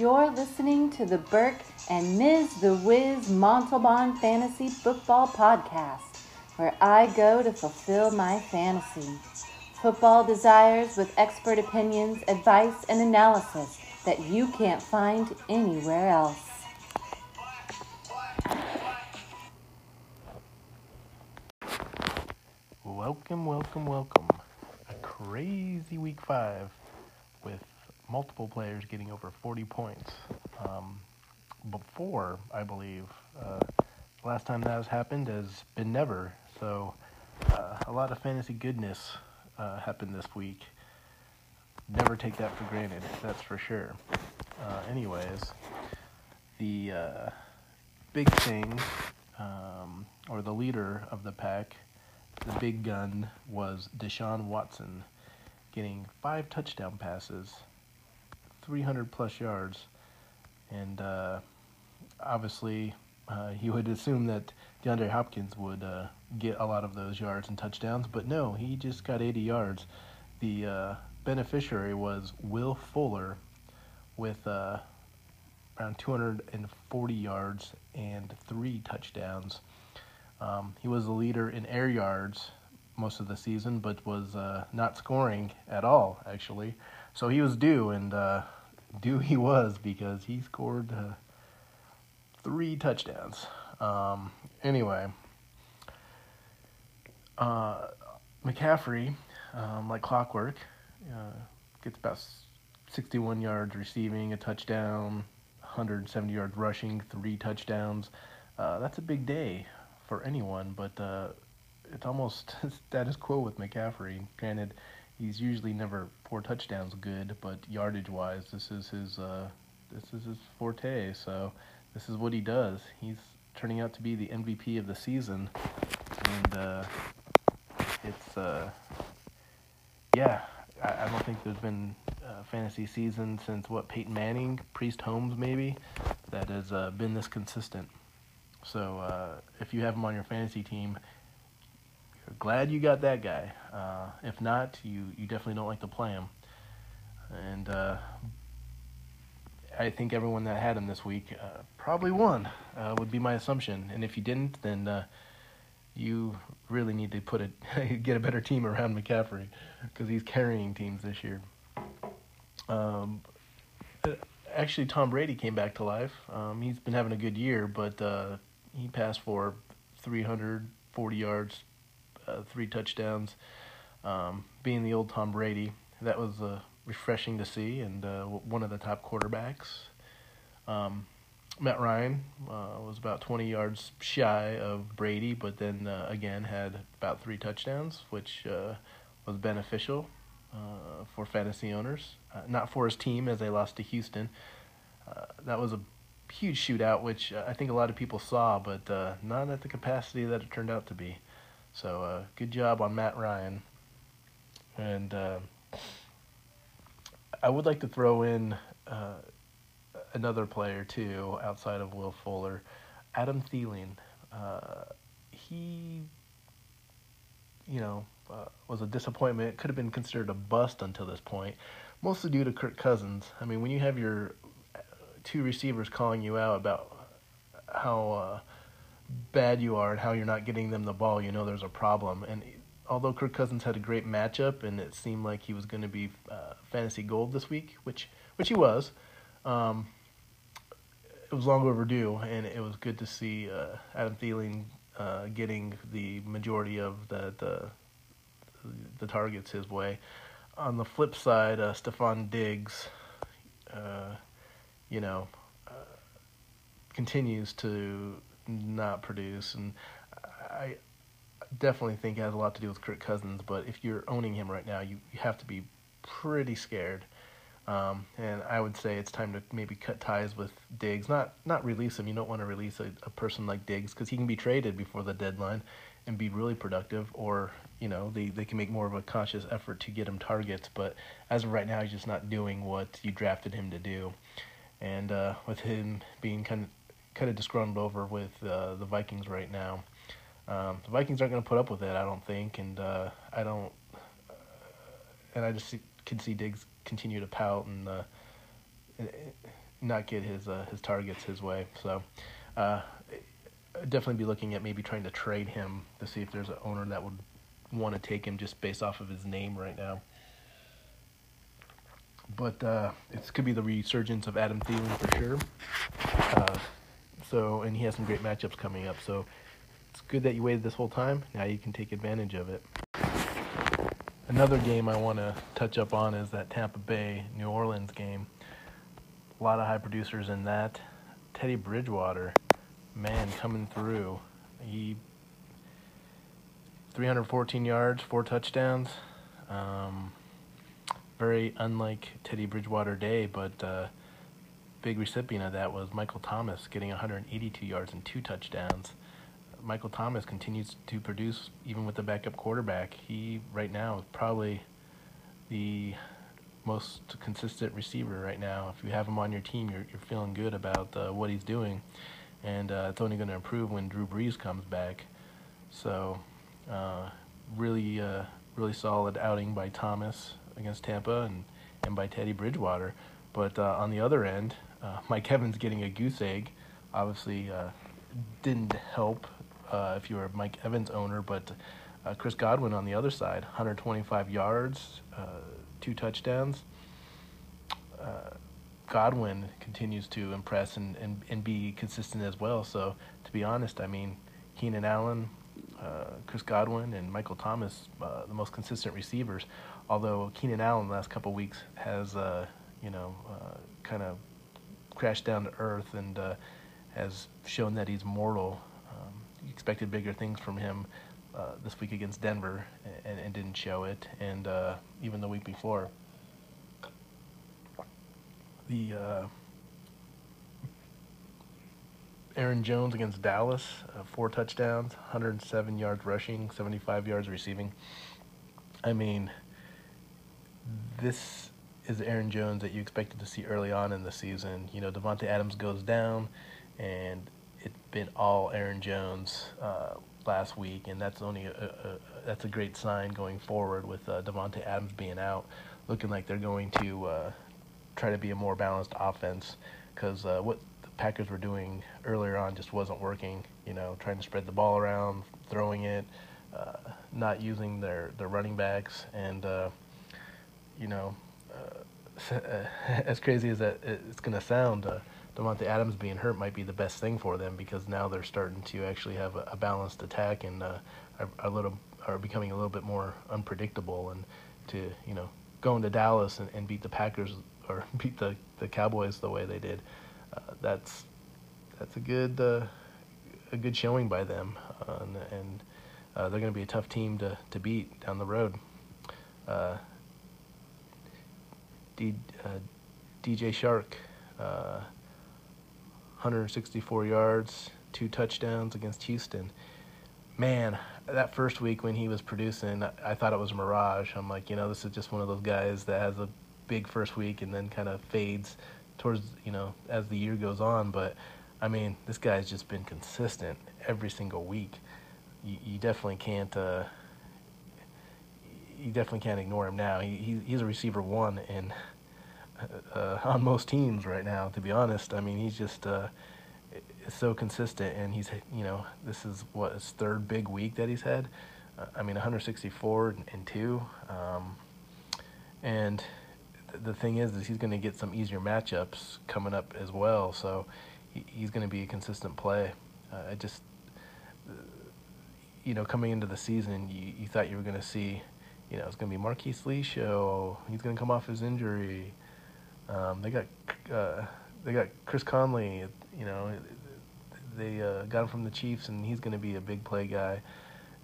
You're listening to the Burke and Ms. The Wiz Montalban Fantasy Football Podcast, where I go to fulfill my fantasy. Football desires with expert opinions, advice, and analysis that you can't find anywhere else. Welcome, welcome, welcome. A crazy week five with multiple players getting over 40 points. Um, before, I believe, uh, last time that has happened has been never. So, uh, a lot of fantasy goodness uh, happened this week. Never take that for granted, that's for sure. Uh, anyways, the uh, big thing, um, or the leader of the pack, the big gun was Deshaun Watson, getting five touchdown passes, 300 plus yards, and uh, obviously uh, you would assume that DeAndre Hopkins would uh, get a lot of those yards and touchdowns, but no, he just got 80 yards. The uh, beneficiary was Will Fuller with uh, around 240 yards and three touchdowns. Um, he was the leader in air yards most of the season, but was uh, not scoring at all, actually. So he was due, and he was because he scored uh, three touchdowns. Um, anyway, uh, McCaffrey, um, like clockwork, uh, gets about 61 yards receiving, a touchdown, 170 yards rushing, three touchdowns. Uh, that's a big day for anyone, but uh, it's almost status quo with McCaffrey. Granted, he's usually never four touchdowns good, but yardage wise, this is his uh, this is his forte. So this is what he does. He's turning out to be the MVP of the season, and uh, it's uh, yeah. I, I don't think there's been a fantasy season since what Peyton Manning, Priest Holmes maybe, that has uh, been this consistent. So uh, if you have him on your fantasy team, glad you got that guy. Uh, if not, you, you definitely don't like to play him. And uh, I think everyone that had him this week uh, probably won, uh, would be my assumption. And if you didn't, then uh, you really need to put it get a better team around McCaffrey because he's carrying teams this year. Um, actually, Tom Brady came back to life. Um, he's been having a good year, but uh, he passed for 340 yards, uh, three touchdowns. Um, being the old Tom Brady, that was uh, refreshing to see, and uh, one of the top quarterbacks. Um, Matt Ryan uh, was about 20 yards shy of Brady, but then uh, again had about three touchdowns, which uh, was beneficial for fantasy owners. not for his team, as they lost to Houston. that was a huge shootout, which I think a lot of people saw, but uh, not at the capacity that it turned out to be. So uh, good job on Matt Ryan. And uh, I would like to throw in uh, another player too, outside of Will Fuller, Adam Thielen. Uh, he, you know, was a disappointment. Could have been considered a bust until this point, mostly due to Kirk Cousins. I mean, when you have your two receivers calling you out about how uh, bad you are and how you're not getting them the ball, you know there's a problem. And although Kirk Cousins had a great matchup and it seemed like he was going to be uh, fantasy gold this week, which which he was, um, it was long overdue, and it was good to see uh, Adam Thielen uh, getting the majority of the, the the targets his way. On the flip side, uh, Stefon Diggs uh, you know, uh, continues to not produce, and I definitely think it has a lot to do with Kirk Cousins. But if you're owning him right now, you, you have to be pretty scared. Um, and I would say it's time to maybe cut ties with Diggs. Not not release him. You don't want to release a, a person like Diggs because he can be traded before the deadline and be really productive, or you know they, they can make more of a conscious effort to get him targets. But as of right now, he's just not doing what you drafted him to do and uh, with him being kind of kind of disgruntled over with uh, the Vikings right now, um, the Vikings aren't going to put up with it. I don't think, and uh, I don't, uh, and I just see, can see Diggs continue to pout, and uh, not get his uh, his targets his way. So uh, definitely be looking at maybe trying to trade him to see if there's an owner that would want to take him just based off of his name right now. But uh, it could be the resurgence of Adam Thielen for sure. So and he has some great matchups coming up. So it's good that you waited this whole time. Now you can take advantage of it. Another game I want to touch up on is that Tampa Bay New Orleans game. A lot of high producers in that. Teddy Bridgewater, man, coming through. He 314 yards, four touchdowns. Um, very unlike Teddy Bridgewater day, but uh, big recipient of that was Michael Thomas getting 182 yards and two touchdowns. Michael Thomas continues to produce even with the backup quarterback. He right now is probably the most consistent receiver right now. If you have him on your team, you're you're feeling good about uh, what he's doing, and uh, it's only going to improve when Drew Brees comes back. So, uh, really, uh, really solid outing by Thomas against Tampa and and by Teddy Bridgewater. But uh, on the other end, uh, Mike Evans getting a goose egg, obviously didn't help uh, if you were Mike Evans owner, but uh, Chris Godwin on the other side, 125 yards, uh, two touchdowns. Uh, Godwin continues to impress and, and, and be consistent as well. So, to be honest, I mean, Keenan Allen, uh, Chris Godwin, and Michael Thomas, uh, the most consistent receivers. Although Keenan Allen, the last couple weeks, has, you know, kind of crashed down to earth and has shown that he's mortal expected bigger things from him uh, this week against Denver and, and didn't show it, and uh, even the week before. The uh, Aaron Jones against Dallas, uh, four touchdowns, 107 yards rushing, 75 yards receiving. I mean, this is Aaron Jones that you expected to see early on in the season. You know, Davante Adams goes down, and it's been all Aaron Jones uh, last week, and that's only a, a, that's a great sign going forward with uh, Davante Adams being out, looking like they're going to uh, try to be a more balanced offense because uh, what the Packers were doing earlier on just wasn't working. You know, trying to spread the ball around, throwing it, uh, not using their their running backs, and uh, you know, as crazy as that it's going to sound. Uh, Davante Adams being hurt might be the best thing for them because now they're starting to actually have a, a balanced attack and uh, are, are, a little are becoming a little bit more unpredictable and to you know go into Dallas and, and beat the Packers or beat the, the Cowboys the way they did uh, that's that's a good uh, a good showing by them uh, and, and uh, they're going to be a tough team to, to beat down the road. Uh, D, DJ Chark 164 yards, two touchdowns against Houston. Man, that first week when he was producing, I thought it was a mirage. I'm like, you know, this is just one of those guys that has a big first week and then kind of fades towards, you know, as the year goes on. But I mean, this guy's just been consistent every single week. You, you definitely can't. Uh, you definitely can't ignore him now. He, he he's a receiver one, and uh, on most teams right now. To be honest, I mean he's just uh, so consistent, and he's you know this is what his third big week that he's had. Uh, I mean 164 and, two, um, and the thing is, is he's going to get some easier matchups coming up as well. So he, he's going to be a consistent play. Uh, I just you know coming into the season, you, you thought you were going to see. You know, it's going to be Marquise Lee show. He's going to come off his injury. Um, they got uh, they got Chris Conley. You know, they uh, got him from the Chiefs, and he's going to be a big play guy.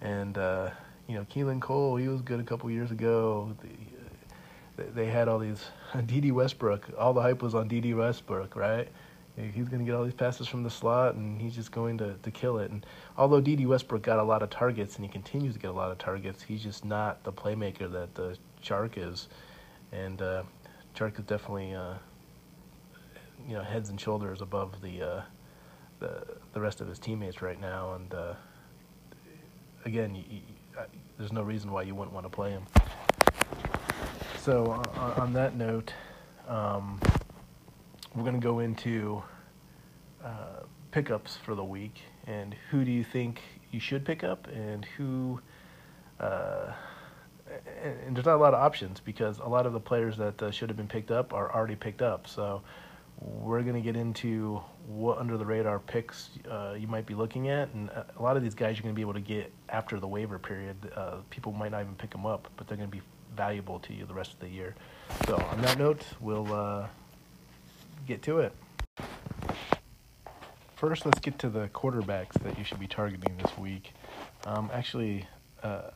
And uh, you know, Keelan Cole, he was good a couple years ago. The, they had all these Dede Westbrook. All the hype was on Dede Westbrook, right? He's going to get all these passes from the slot, and he's just going to, to kill it. And although Dede Westbrook got a lot of targets, and he continues to get a lot of targets, he's just not the playmaker that the Chark is. And uh, Chark is definitely uh, you know heads and shoulders above the uh, the the rest of his teammates right now, and uh, again, you, you, there's no reason why you wouldn't want to play him. So on, on that note, um, we're going to go into uh, pickups for the week and who do you think you should pick up and who. Uh, and there's not a lot of options because a lot of the players that uh, should have been picked up are already picked up. So we're going to get into what under the radar picks uh, you might be looking at, and uh, a lot of these guys you're going to be able to get after the waiver period. Uh, people might not even pick them up, but they're going to be valuable to you the rest of the year. So on that note, we'll uh, get to it. First, let's get to the quarterbacks that you should be targeting this week. Um, actually, uh,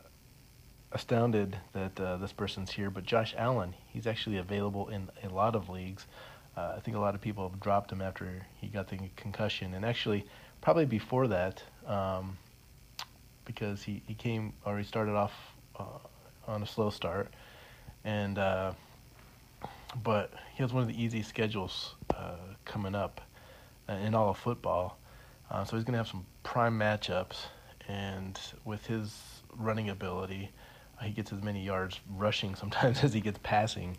astounded that uh, this person's here, but Josh Allen, he's actually available in a lot of leagues. Uh, I think a lot of people have dropped him after he got the concussion, and actually probably before that, um, because he, he came or he started off uh, on a slow start, and uh, but he has one of the easy schedules uh, coming up uh, in all of football, uh, so he's going to have some prime matchups, and with his running ability he gets as many yards rushing sometimes as he gets passing.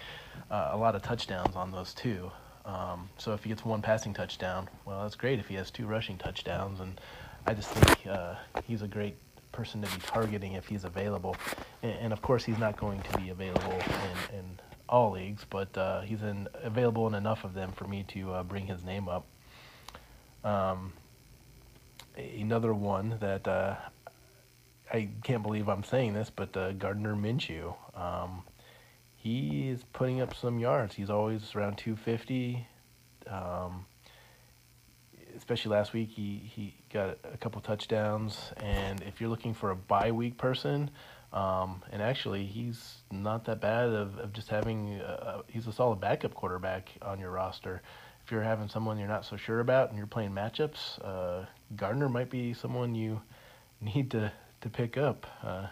Uh, a lot of touchdowns on those too. Um, so if he gets one passing touchdown, well, that's great. If he has two rushing touchdowns, and I just think uh, he's a great person to be targeting if he's available. And, and of course, he's not going to be available in, in all leagues, but uh, he's in, available in enough of them for me to uh, bring his name up. Um, another one that uh, I can't believe I'm saying this, but uh, Gardner Minshew, um, he is putting up some yards. He's always around 250. Um, especially last week, he, he got a couple touchdowns. And if you're looking for a bye week person, um, and actually, he's not that bad of, of just having, a, he's a solid backup quarterback on your roster. If you're having someone you're not so sure about and you're playing matchups, uh, Gardner might be someone you need to to pick up. Uh,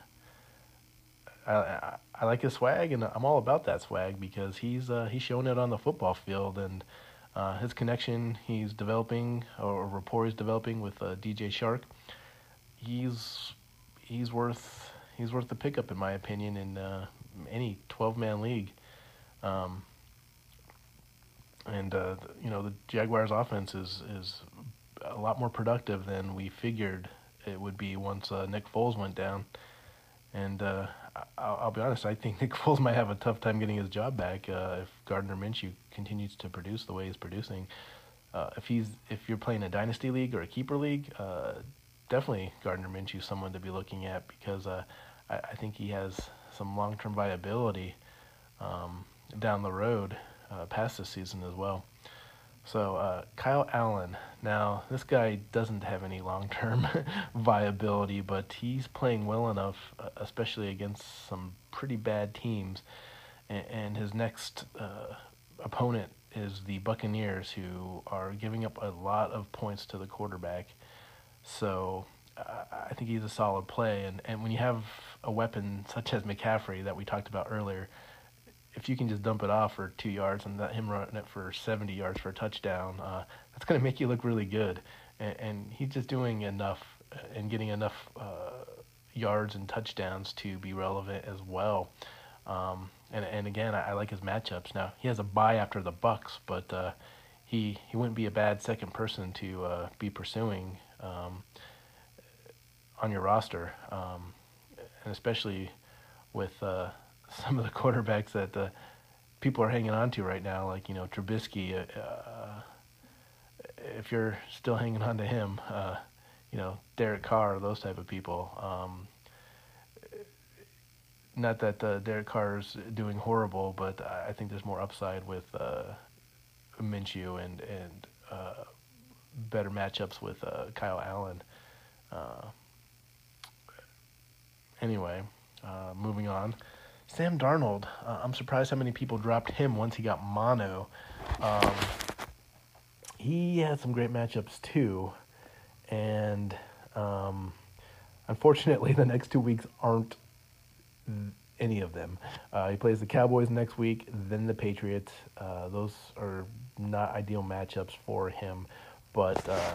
I, I, I like his swag, and I'm all about that swag because he's uh, he's showing it on the football field, and uh, his connection he's developing or rapport he's developing with uh, DJ Chark, He's he's worth he's worth the pickup in my opinion in uh, any 12 man league. Um, and uh, you know the Jaguars' offense is is a lot more productive than we figured it would be once uh, Nick Foles went down. And uh, I'll, I'll, be honest, I think Nick Foles might have a tough time getting his job back uh, if Gardner Minshew continues to produce the way he's producing. Uh, if he's if you're playing a dynasty league or a keeper league, uh, definitely Gardner Minshew someone to be looking at because I, I, think he has some long term viability um, down the road past this season as well. So uh, Kyle Allen. Now this guy doesn't have any long-term viability, but he's playing well enough, uh, especially against some pretty bad teams. And, and his next uh, opponent is the Buccaneers, who are giving up a lot of points to the quarterback. So uh, I think he's a solid play. And and when you have a weapon such as McCaffrey that we talked about earlier if you can just dump it off for two yards and let him run it for 70 yards for a touchdown, uh, that's going to make you look really good. And, and, he's just doing enough uh, and getting enough uh, yards and touchdowns to be relevant as well. Um, and and again, I, I, like his matchups. Now he has a bye after the Bucks, but uh, he he wouldn't be a bad second person to uh, be pursuing um, on your roster, um, and especially with uh, some of the quarterbacks that uh, people are hanging on to right now, like you know Trubisky. Uh, uh, if you're still hanging on to him, uh, you know Derek Carr, those type of people. Um, not that uh, Derek Carr is doing horrible, but I think there's more upside with Minshew and and better matchups with Kyle Allen. Anyway, uh, moving on. Sam Darnold, uh, I'm surprised how many people dropped him once he got mono. Um, he had some great matchups too, and um, unfortunately, the next two weeks aren't any of them. Uh, he plays the Cowboys next week, then the Patriots. Uh, those are not ideal matchups for him, but uh,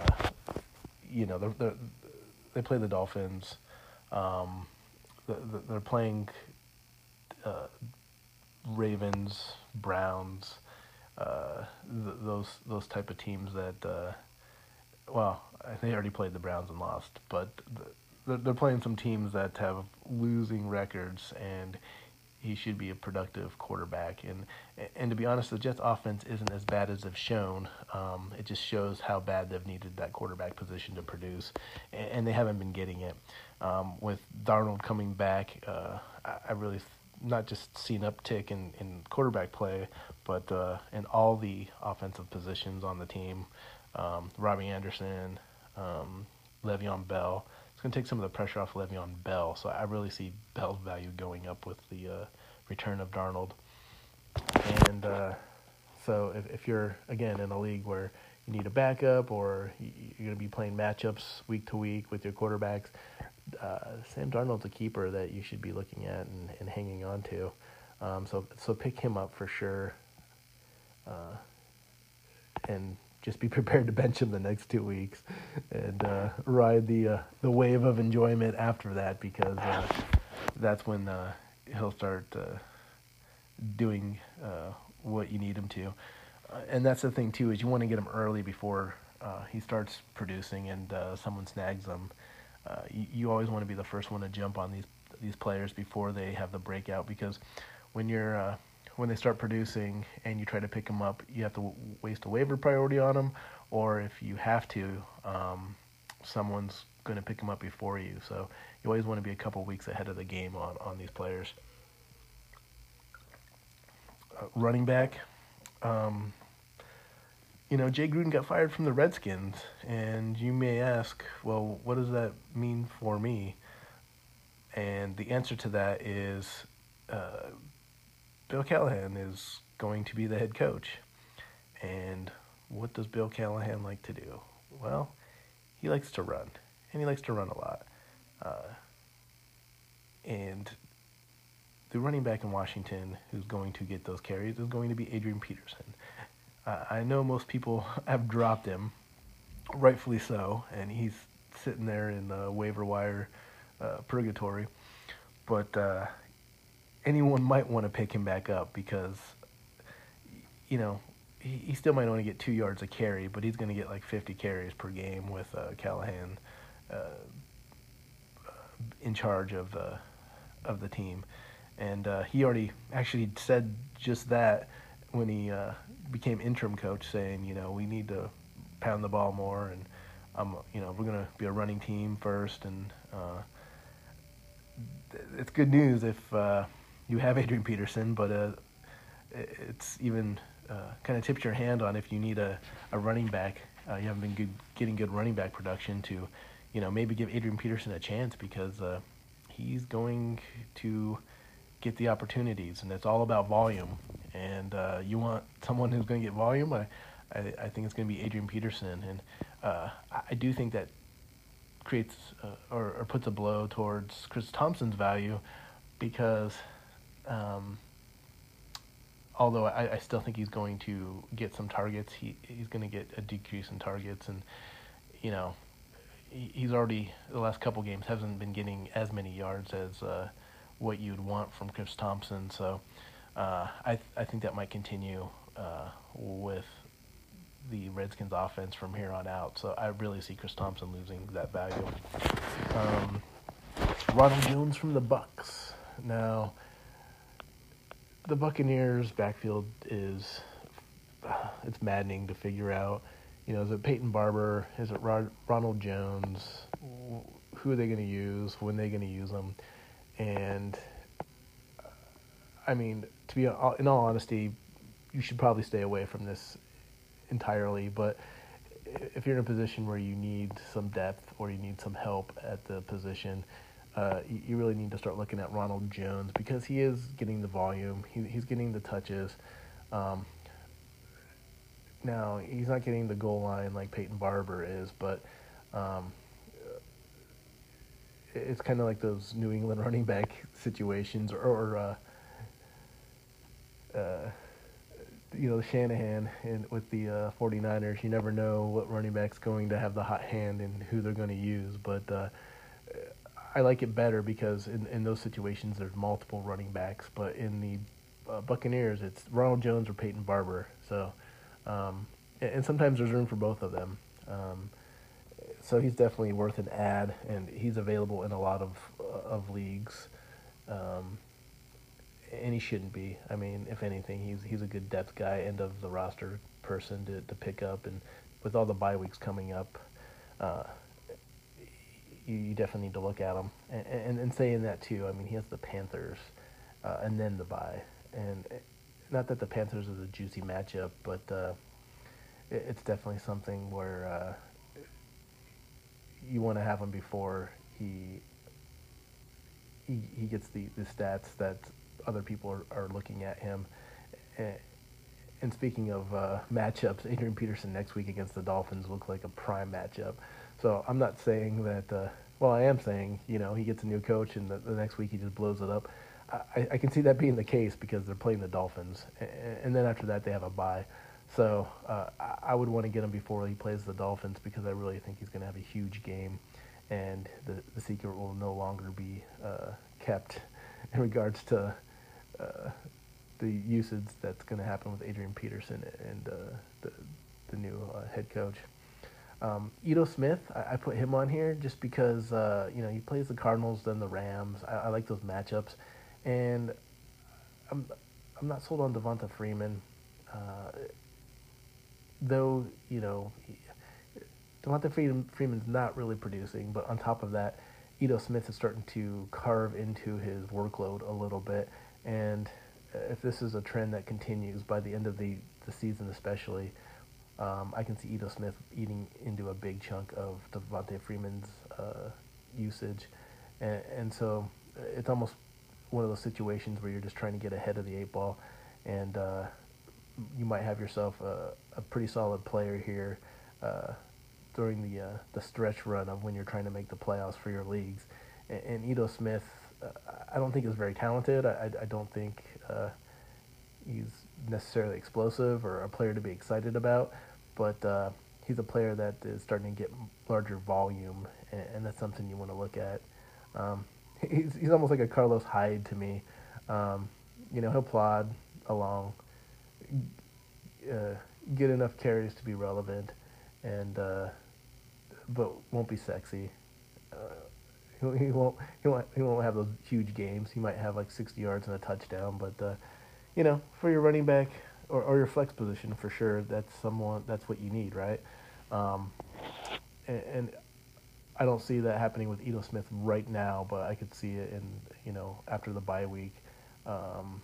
you know they're, they're, they play the Dolphins. Um, they're playing uh, Ravens, Browns, uh, th- those those type of teams that, uh, well, they already played the Browns and lost, but they're, they're playing some teams that have losing records, and he should be a productive quarterback. And and to be honest, the Jets' offense isn't as bad as they've shown. Um, it just shows how bad they've needed that quarterback position to produce, and, and they haven't been getting it. Um, with Darnold coming back, uh, I, I really not just see an uptick in, in quarterback play, but uh, in all the offensive positions on the team. Um, Robbie Anderson, um, Le'Veon Bell. It's going to take some of the pressure off Le'Veon Bell. So I really see Bell's value going up with the uh, return of Darnold. And uh, so if, if you're, again, in a league where you need a backup or you're going to be playing matchups week to week with your quarterbacks, uh, Sam Darnold's a keeper that you should be looking at and, and hanging on to. Um, so so pick him up for sure, uh, and just be prepared to bench him the next two weeks, and uh, ride the uh, the wave of enjoyment after that because uh, that's when uh, he'll start doing what you need him to. and that's the thing too is you want to get him early before he starts producing and someone snags him uh, you, you, always want to be the first one to jump on these these players before they have the breakout because when you're uh, when they start producing and you try to pick them up, you have to waste a waiver priority on them, or if you have to, um, someone's going to pick them up before you. So you always want to be a couple weeks ahead of the game on on these players. Uh, running back. Um, you know, Jay Gruden got fired from the Redskins, and you may ask, well, what does that mean for me? And the answer to that is uh, Bill Callahan is going to be the head coach. And what does Bill Callahan like to do? Well, he likes to run, and he likes to run a lot. Uh, and the running back in Washington who's going to get those carries is going to be Adrian Peterson. I know most people have dropped him, rightfully so, and he's sitting there in the waiver wire uh, purgatory. But uh, anyone might want to pick him back up because, you know, he, he still might only get two yards a carry, but he's going to get like 50 carries per game with uh, Callahan uh, in charge of the of the team. And uh, he already actually said just that when he uh, became interim coach, saying, you know, we need to pound the ball more, and um, you know, we're gonna be a running team first, and uh, it's good news if uh, you have Adrian Peterson, but uh, it's even uh, kind of tips your hand on if you need a, a running back. Uh, you haven't been good, getting good running back production to, you know, maybe give Adrian Peterson a chance because uh, he's going to get the opportunities, and it's all about volume. And uh, you want someone who's going to get volume. I, I, I think it's going to be Adrian Peterson, and uh, I do think that creates uh, or, or puts a blow towards Chris Thompson's value because um, although I, I still think he's going to get some targets, he he's going to get a decrease in targets, and you know he, he's already the last couple games hasn't been getting as many yards as uh, what you'd want from Chris Thompson. So uh, I th- I think that might continue uh, with the Redskins offense from here on out. So I really see Chris Thompson losing that value. Um, Ronald Jones from the Bucks. Now, the Buccaneers backfield is it's maddening to figure out. You know, is it Peyton Barber? Is it Rod- Ronald Jones? Who are they going to use? When are they going to use them? And I mean, to be in all honesty, you should probably stay away from this entirely. But if you're in a position where you need some depth or you need some help at the position, uh, you, you, really need to start looking at Ronald Jones because he is getting the volume, he, he's getting the touches. Um, now he's not getting the goal line like Peyton Barber is, but um, it's kind of like those New England running back situations, or, or uh, uh, you know, the Shanahan and with the uh, 49ers, you never know what running back's going to have the hot hand and who they're going to use. But uh, I like it better because in, in those situations there's multiple running backs. But in the uh, Buccaneers, it's Ronald Jones or Peyton Barber. So, um, and, and, sometimes there's room for both of them. Um, so he's definitely worth an add, and he's available in a lot of of leagues. Um, and he shouldn't be. I mean, if anything, he's he's a good depth guy, end of the roster person to to pick up, and with all the bye weeks coming up, uh, you, you definitely need to look at him. And, and and saying that too, I mean, he has the Panthers, uh, and then the bye, and not that the Panthers is a juicy matchup, but uh, it, it's definitely something where uh, you want to have him before he he, he gets the, the stats that other people are, are looking at him. And speaking of uh, matchups, Adrian Peterson next week against the Dolphins look like a prime matchup. So I'm not saying that. Uh, well, I am saying you know he gets a new coach and the, the next week he just blows it up. I, I, can see that being the case because they're playing the Dolphins, and, and then after that they have a bye. So uh, I would want to get him before he plays the Dolphins because I really think he's going to have a huge game, and the the secret will no longer be uh, kept in regards to uh, the usage that's going to happen with Adrian Peterson and uh, the the new uh, head coach. Um, Ito Smith, I, I, put him on here just because uh, you know he plays the Cardinals, then the Rams. I, I, like those matchups, and I'm I'm not sold on Devonta Freeman, uh, though you know Devonta Freeman, Freeman's not really producing, but on top of that, Ito Smith is starting to carve into his workload a little bit, and if this is a trend that continues by the end of the, the season, especially, um, I can see Ito Smith eating into a big chunk of Devonta Freeman's uh, usage, and, and so it's almost one of those situations where you're just trying to get ahead of the eight ball, and uh, you might have yourself a, a pretty solid player here uh, during the uh, the stretch run of when you're trying to make the playoffs for your leagues. And, and Ito Smith, uh, I don't think is very talented. I, I don't think uh, he's necessarily explosive or a player to be excited about, but uh, he's a player that is starting to get larger volume, and, and that's something you want to look at. Um, he's he's almost like a Carlos Hyde to me. Um, you know, he'll plod along, uh, get enough carries to be relevant, and uh, but won't be sexy. Uh, he, he won't he won't he won't have those huge games. He might have like 60 yards and a touchdown, but uh, you know, for your running back or, or your flex position for sure, that's someone that's what you need, right? Um, and, and, I don't see that happening with Ito Smith right now, but I could see it in you know after the bye week, um,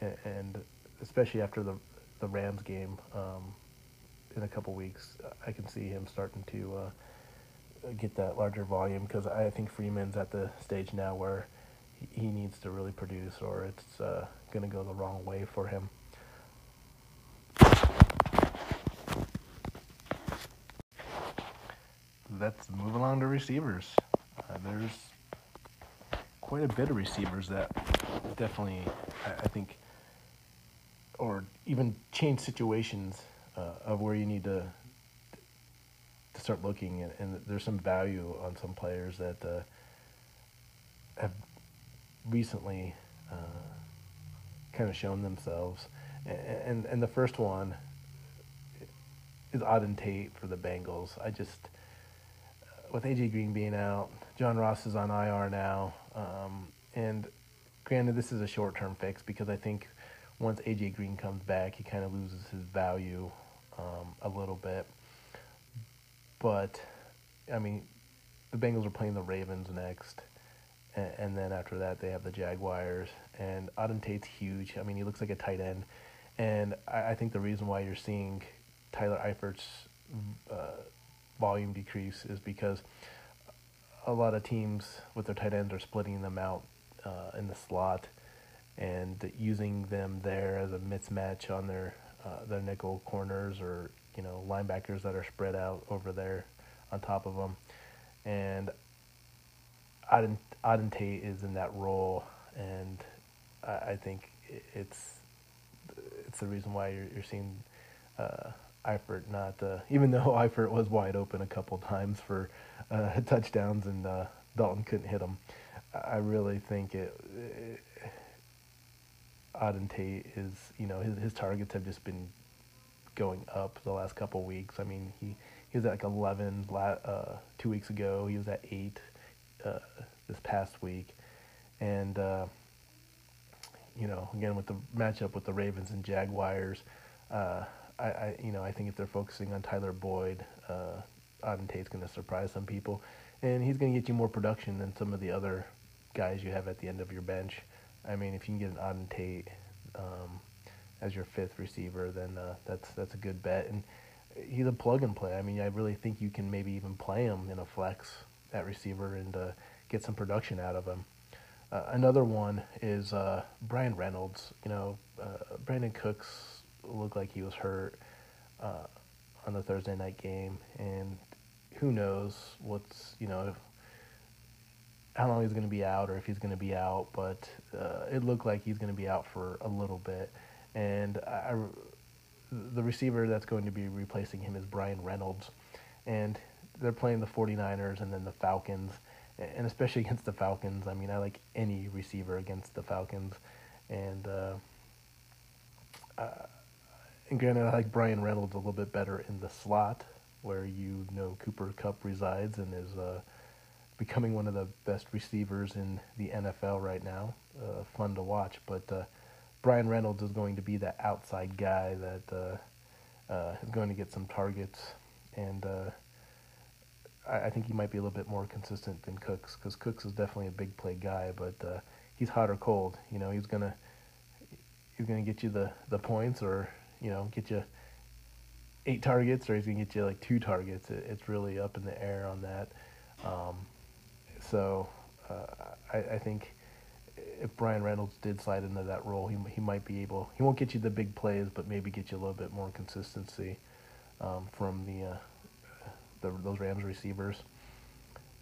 and, especially after the the Rams game um, in a couple weeks, I can see him starting to. Uh, get that larger volume because I think Freeman's at the stage now where he needs to really produce or it's uh, going to go the wrong way for him. Let's move along to receivers. Uh, there's quite a bit of receivers that definitely, I, I think, or even change situations uh, of where you need to to start looking, and, and there's some value on some players that uh, have recently uh, kind of shown themselves. And, and, and the first one is Auden Tate for the Bengals. I just with AJ Green being out, John Ross is on IR now, um, and granted this is a short term fix because I think once AJ Green comes back, he kind of loses his value um, a little bit. But I mean, the Bengals are playing the Ravens next, and, and then after that they have the Jaguars. And Auden Tate's huge. I mean, he looks like a tight end, and I, I think the reason why you're seeing Tyler Eifert's uh, volume decrease is because a lot of teams with their tight ends are splitting them out uh, in the slot and using them there as a mismatch on their uh, their nickel corners or you know linebackers that are spread out over there on top of them, and Auden, Auden Tate is in that role, and I, I think it's it's the reason why you're you're seeing uh, Eifert not uh, even though Eifert was wide open a couple times for uh, touchdowns and uh, Dalton couldn't hit him. I really think it, it Auden Tate is, you know, his his targets have just been going up the last couple weeks. I mean, he he was at like 11 la- uh, two weeks ago. He was at eight uh, this past week, and uh, you know, again with the matchup with the Ravens and Jaguars, uh, I, I you know I think if they're focusing on Tyler Boyd, uh, Auden Tate's going to surprise some people, and he's going to get you more production than some of the other guys you have at the end of your bench. I mean, if you can get an Auden Tate um, as your fifth receiver, then uh, that's that's a good bet. And he's a plug and play. I mean, I really think you can maybe even play him in a flex at receiver and uh, get some production out of him. Uh, another one is uh, Bryan Reynolds. You know, uh, Brandin Cooks looked like he was hurt uh, on the Thursday night game, and who knows what's you know how long he's going to be out or if he's going to be out, but uh, it looked like he's going to be out for a little bit. And I, the receiver that's going to be replacing him is Brian Reynolds. And they're playing the 49ers and then the Falcons. And especially against the Falcons, I mean, I like any receiver against the Falcons. And, uh, uh, and granted, I like Brian Reynolds a little bit better in the slot where you know Cooper Kupp resides and is uh, becoming one of the best receivers in the NFL right now. Uh, fun to watch, but uh, Bryan Reynolds is going to be that outside guy that uh, uh is going to get some targets, and uh, I, I, think he might be a little bit more consistent than Cooks because Cooks is definitely a big play guy, but uh, he's hot or cold. You know, he's gonna he's gonna get you the the points, or you know, get you eight targets, or he's gonna get you like two targets. It, it's really up in the air on that. Um, so uh, I, I, think if Brian Reynolds did slide into that role, he he might be able. He won't get you the big plays, but maybe get you a little bit more consistency um, from the, uh, the those Rams receivers.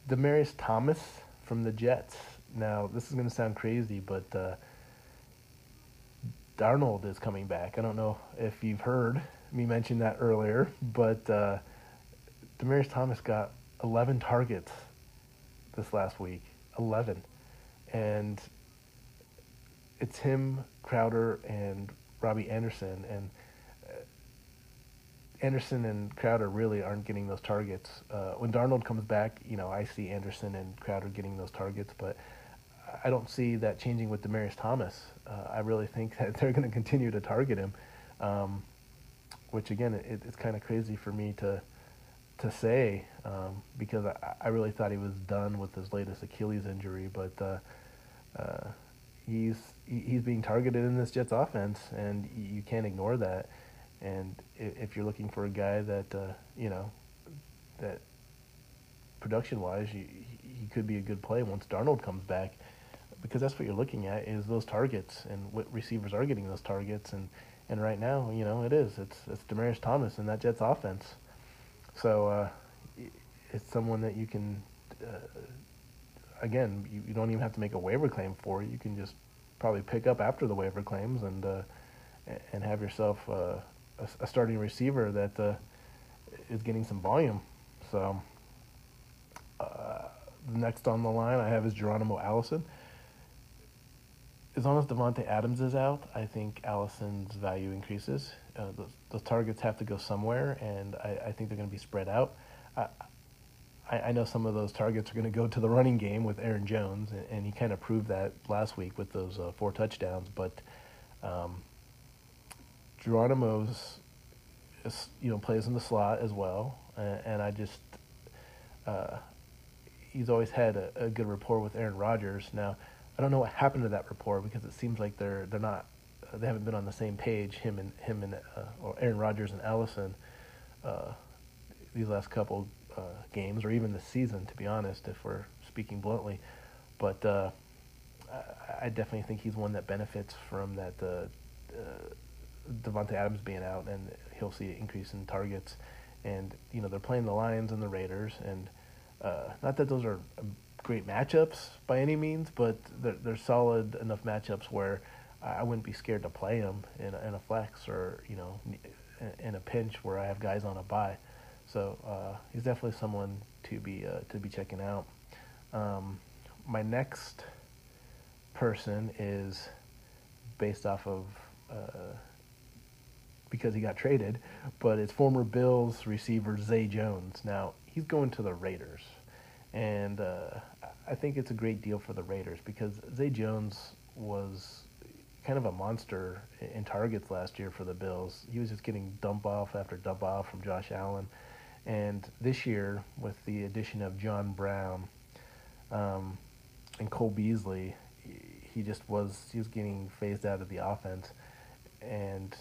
Demaryius Thomas from the Jets. Now this is going to sound crazy, but uh, Darnold is coming back. I don't know if you've heard me mention that earlier, but uh, Demaryius Thomas got 11 targets this last week, 11. And it's him, Crowder, and Robbie Anderson. And uh, Anderson and Crowder really aren't getting those targets. Uh, when Darnold comes back, you know, I see Anderson and Crowder getting those targets, but I don't see that changing with Demaryius Thomas. Uh, I really think that they're going to continue to target him, um, which again, it, it's kind of crazy for me to to say um, because I, I, really thought he was done with his latest Achilles injury, but uh, uh, he's he's being targeted in this Jets offense, and you can't ignore that. And if you're looking for a guy that uh, you know that production-wise, he could be a good play once Darnold comes back, because that's what you're looking at is those targets and what receivers are getting those targets, and and right now, you know, it is it's it's Demaryius Thomas and that Jets offense. So uh, it's someone that you can, uh, again, you, you, don't even have to make a waiver claim for. You can just probably pick up after the waiver claims and uh, and have yourself uh, a, a, starting receiver that uh, is getting some volume. So uh, next on the line I have is Geronimo Allison. As long as Davante Adams is out, I think Allison's value increases. Uh, those, those, targets have to go somewhere, and I, I think they're going to be spread out. I, I, know some of those targets are going to go to the running game with Aaron Jones, and, and he kind of proved that last week with those uh, four touchdowns. But um, Geronimo's, you know, plays in the slot as well, and, and I just uh, he's always had a, a, good rapport with Aaron Rodgers. Now, I don't know what happened to that rapport because it seems like they're they're not they haven't been on the same page. Him and him and uh, or Aaron Rodgers and Allison uh, these last couple uh, games, or even the season, to be honest, if we're speaking bluntly. But uh, I, I, definitely think he's one that benefits from that uh, uh, Davante Adams being out, and he'll see an increase in targets. And you know they're playing the Lions and the Raiders, and not that those are great matchups by any means, but they're, they're solid enough matchups where I wouldn't be scared to play him in a, in a flex or you know in a pinch where I have guys on a bye. So uh, he's definitely someone to be uh, to be checking out. Um, my next person is based off of uh, because he got traded, but it's former Bills receiver Zay Jones. Now he's going to the Raiders, and uh, I think it's a great deal for the Raiders because Zay Jones was kind of a monster in targets last year for the Bills. He was just getting dump off after dump off from Josh Allen. And this year, with the addition of John Brown um, and Cole Beasley, he just was he was getting phased out of the offense, and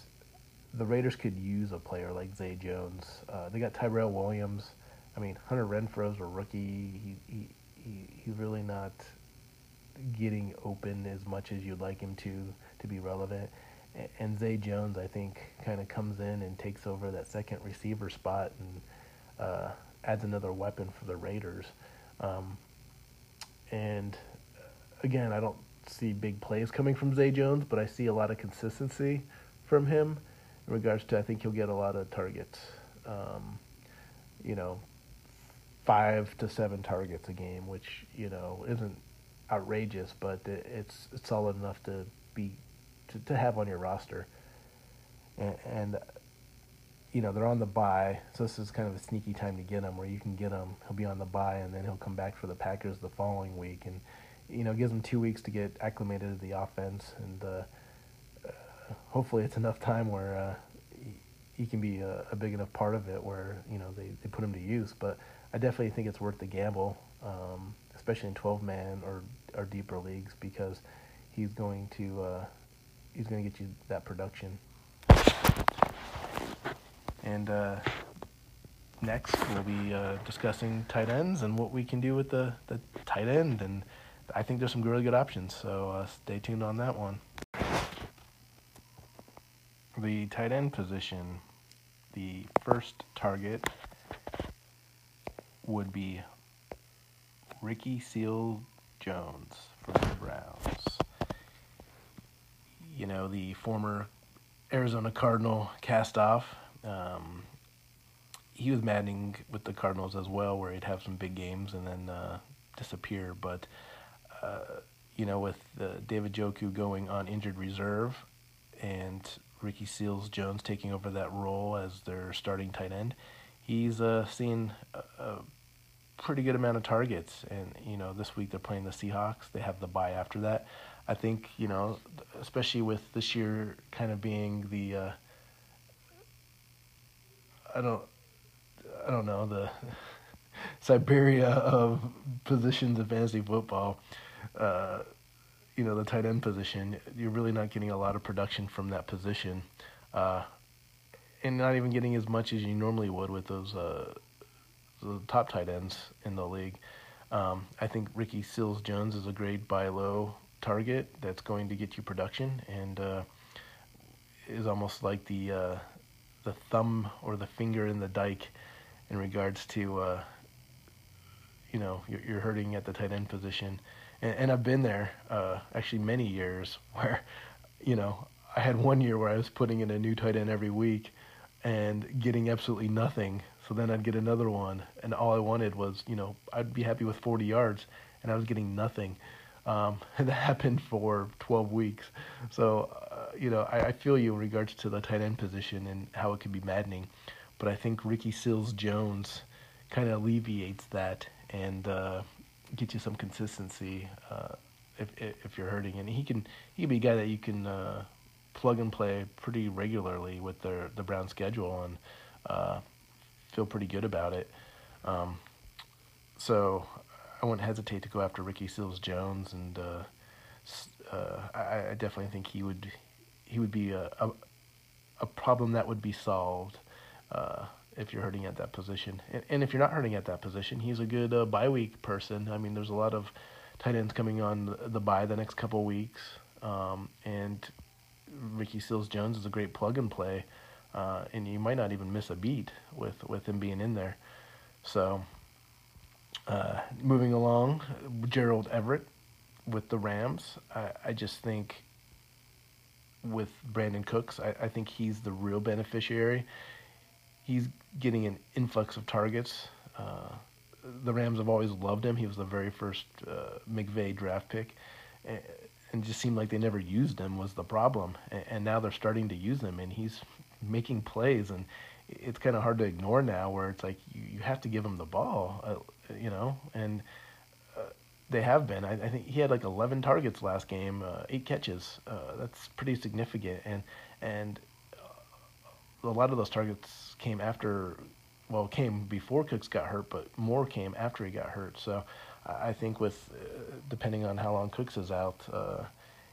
the Raiders could use a player like Zay Jones. Uh, they got Tyrell Williams. I mean, Hunter Renfrow's a rookie. He, he, he he's really not getting open as much as you'd like him to to be relevant. And Zay Jones, I think, kind of comes in and takes over that second receiver spot and uh, adds another weapon for the Raiders. Um, and again, I don't see big plays coming from Zay Jones, but I see a lot of consistency from him in regards to I think he'll get a lot of targets. Um, you know, five to seven targets a game, which you know isn't outrageous, but it's it's solid enough to be to, to have on your roster. And, and you know they're on the bye, so this is kind of a sneaky time to get him, where you can get him. He'll be on the bye, and then he'll come back for the Packers the following week, and you know gives him two weeks to get acclimated to the offense, and uh, uh, hopefully it's enough time where uh, he, he can be a, a, big enough part of it where you know they, they put him to use. But I definitely think it's worth the gamble, um, especially in 12 man or or deeper leagues, because he's going to uh, he's going to get you that production. And uh, next, we'll be uh, discussing tight ends and what we can do with the, the tight end. And I think there's some really good options, so uh, stay tuned on that one. The tight end position, the first target would be Ricky Seals Jones from the Browns. You know, the former Arizona Cardinal cast off um, he was maddening with the Cardinals as well, where he'd have some big games and then uh, disappear. But uh, you know, with David Njoku going on injured reserve and Ricky Seals Jones taking over that role as their starting tight end, he's uh, seen a, a pretty good amount of targets. And you know, this week they're playing the Seahawks. They have the bye after that. I think you know, especially with this year kind of being the uh, I don't I don't know the Siberia of positions of fantasy football. Uh, you know the tight end position. You're really not getting a lot of production from that position, uh, and not even getting as much as you normally would with those uh, the top tight ends in the league. Um, I think Ricky Seals Jones is a great buy low target that's going to get you production and uh, is almost like the uh, the thumb or the finger in the dike in regards to uh, you know you're, you're, hurting at the tight end position, and, and I've been there uh, actually many years where you know I had one year where I was putting in a new tight end every week and getting absolutely nothing. So then I'd get another one, and all I wanted was you know I'd be happy with 40 yards, and I was getting nothing. Um, that happened for 12 weeks. So you know, I, I feel you in regards to the tight end position and how it can be maddening, but I think Ricky Seals Jones kind of alleviates that and uh, gets you some consistency uh, if if you're hurting. And he can he can be a guy that you can uh, plug and play pretty regularly with their the Brown schedule and uh, feel pretty good about it. Um, so I wouldn't hesitate to go after Ricky Seals Jones, and uh, uh, I, I, definitely think he would he would be a, a, a problem that would be solved uh, if you're hurting at that position. And, and, if you're not hurting at that position, he's a good uh, bye week person. I mean, there's a lot of tight ends coming on the, the bye the next couple weeks, um, and Ricky Seals Jones is a great plug and play, uh, and you might not even miss a beat with with him being in there. So. Uh, moving along, Gerald Everett with the Rams. I, I just think with Brandin Cooks. I, I think he's the real beneficiary. He's getting an influx of targets. Uh, the Rams have always loved him. He was the very first uh, McVay draft pick. and just seemed like they never used him was the problem. And, and now they're starting to use him, and he's making plays, and it's kind of hard to ignore now. Where it's like you, you have to give him the ball, uh, you know, and uh, they have been. I, I think he had like 11 targets last game, uh, eight catches. Uh, that's pretty significant, and and uh, a lot of those targets came after, well, came before Cooks got hurt, but more came after he got hurt. So I think with uh, depending on how long Cooks is out,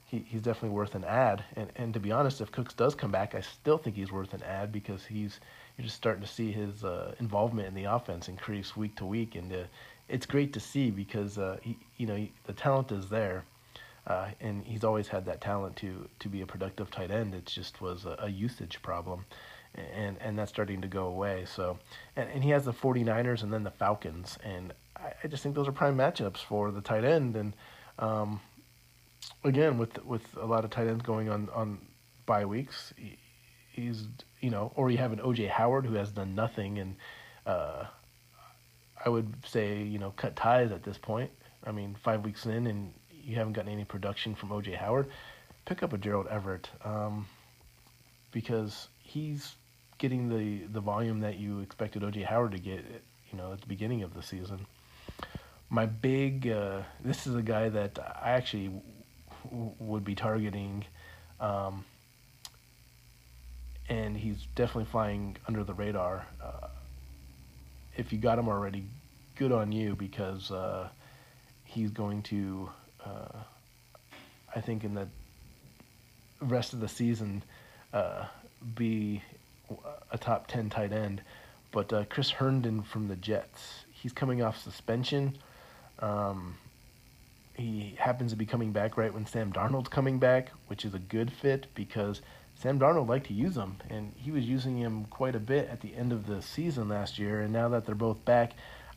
he, he's definitely worth an add. And and to be honest, if Cooks does come back, I still think he's worth an add because he's you're just starting to see his uh, involvement in the offense increase week to week, and uh, it's great to see because uh, he, you know he, the talent is there. Uh, and he's always had that talent to to be a productive tight end. It just was a, a usage problem, and and that's starting to go away. So, and, and he has the 49ers and then the Falcons, and I, I just think those are prime matchups for the tight end. And um, again, with with a lot of tight ends going on on bye weeks, he, he's you know, or you have an OJ Howard who has done nothing, and uh, I would say you know cut ties at this point. I mean, five weeks in, and you haven't gotten any production from OJ Howard. Pick up a Gerald Everett um, because he's getting the the volume that you expected OJ Howard to get. You know, at the beginning of the season my big uh, this is a guy that I actually w- would be targeting, um, and he's definitely flying under the radar. Uh, if you got him already, good on you because uh, he's going to, uh, I think, in the rest of the season, uh, be a top ten tight end. But uh, Chris Herndon from the Jets, he's coming off suspension um, he happens to be coming back right when Sam Darnold's coming back, which is a good fit because Sam Darnold liked to use him, and he was using him quite a bit at the end of the season last year. And now that they're both back,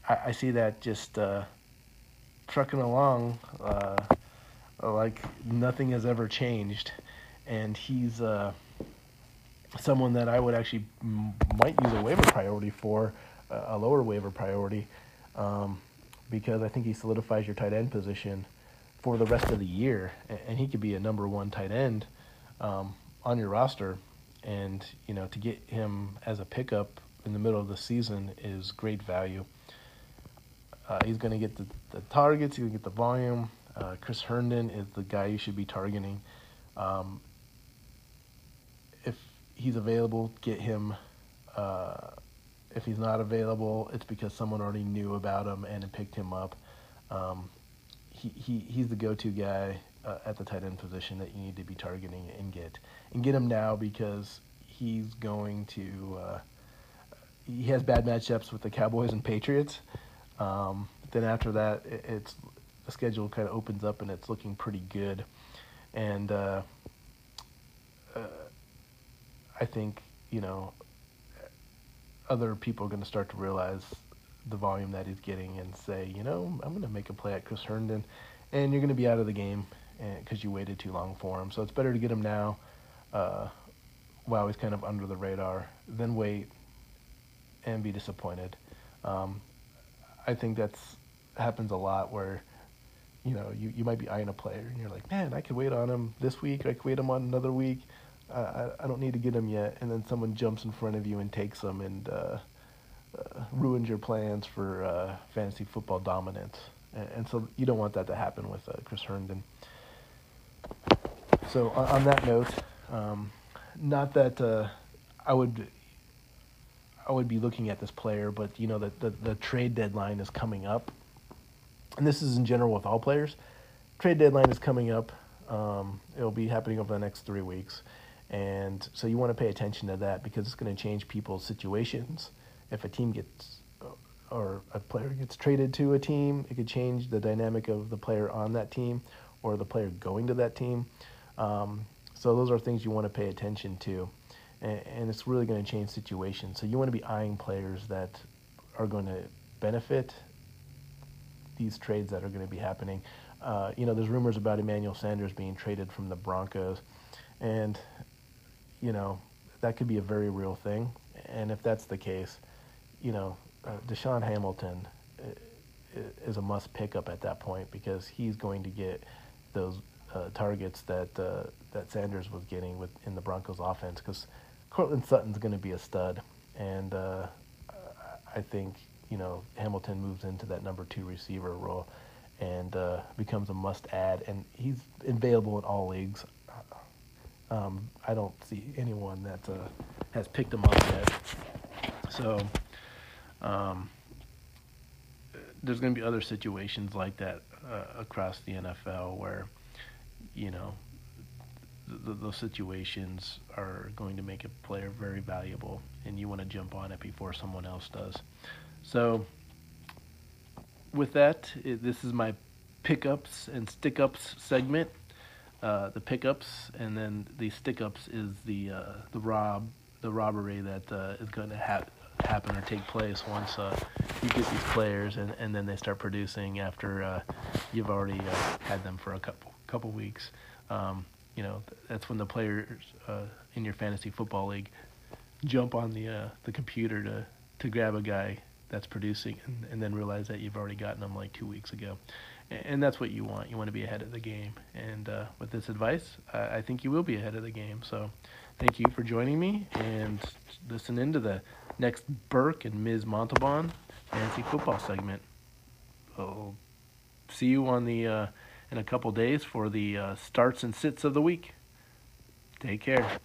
I, I see that just uh, trucking along uh, like nothing has ever changed. And he's uh, someone that I would actually might use a waiver priority for, a lower waiver priority. Um, because I think he solidifies your tight end position for the rest of the year, and he could be a number one tight end um, on your roster. And you know, to get him as a pickup in the middle of the season is great value. Uh, he's going to get the, the targets. He's going to get the volume. Uh, Chris Herndon is the guy you should be targeting. Um, if he's available, get him. Uh, if he's not available, it's because someone already knew about him and picked him up. Um, he, he he's the go-to guy uh, at the tight end position that you need to be targeting and get and get him now because he's going to uh, he has bad matchups with the Cowboys and Patriots. Um, then after that, it, it's the schedule kind of opens up and it's looking pretty good, and uh, uh I think you know other people are going to start to realize the volume that he's getting and say, you know, I'm going to make a play at Chris Herndon, and you're going to be out of the game because you waited too long for him. So it's better to get him now uh, while he's kind of under the radar than wait and be disappointed. Um, I think that's happens a lot where you know you, you might be eyeing a player and you're like, man, I could wait on him this week. I could wait him on another week. I, I don't need to get him yet, and then someone jumps in front of you and takes him and uh, uh, ruins your plans for uh, fantasy football dominance. And, and, so you don't want that to happen with uh, Chris Herndon. So on, on that note, um, not that uh, I would I would be looking at this player, but you know that the, the trade deadline is coming up, and this is in general with all players. Trade deadline is coming up. Um, it'll be happening over the next three weeks. And so you want to pay attention to that because it's going to change people's situations. If a team gets or a player gets traded to a team, it could change the dynamic of the player on that team or the player going to that team. Um, so those are things you want to pay attention to, and, and it's really going to change situations. So you want to be eyeing players that are going to benefit these trades that are going to be happening. Uh, you know, there's rumors about Emmanuel Sanders being traded from the Broncos, and you know, that could be a very real thing. And if that's the case, you know, uh, DaeSean Hamilton uh, is a must pick up at that point because he's going to get those uh, targets that uh, that Sanders was getting with in the Broncos offense because Courtland Sutton's going to be a stud, and uh, I think you know Hamilton moves into that number two receiver role and uh, becomes a must add, and he's available in all leagues. Um, I don't see anyone that uh, has picked him up yet. So um, there's going to be other situations like that uh, across the NFL where, you know, th- those situations are going to make a player very valuable, and you want to jump on it before someone else does. So, with that, it, this is my pickups and stick ups segment. Uh, the pickups and then the stick ups is the uh, the rob the robbery that uh, is going to ha- happen or take place once uh, you get these players and, and then they start producing after uh, you've already uh, had them for a couple couple weeks. Um, you know that's when the players in your fantasy football league jump on the the computer to to grab a guy that's producing and, and then realize that you've already gotten them like two weeks ago and that's what you want. You want to be ahead of the game. And uh, with this advice, I think you will be ahead of the game. So, thank you for joining me and listen into the next Burke and Ms. Montalban fantasy football segment. I'll see you on the uh, in a couple days for the uh, starts and sits of the week. Take care.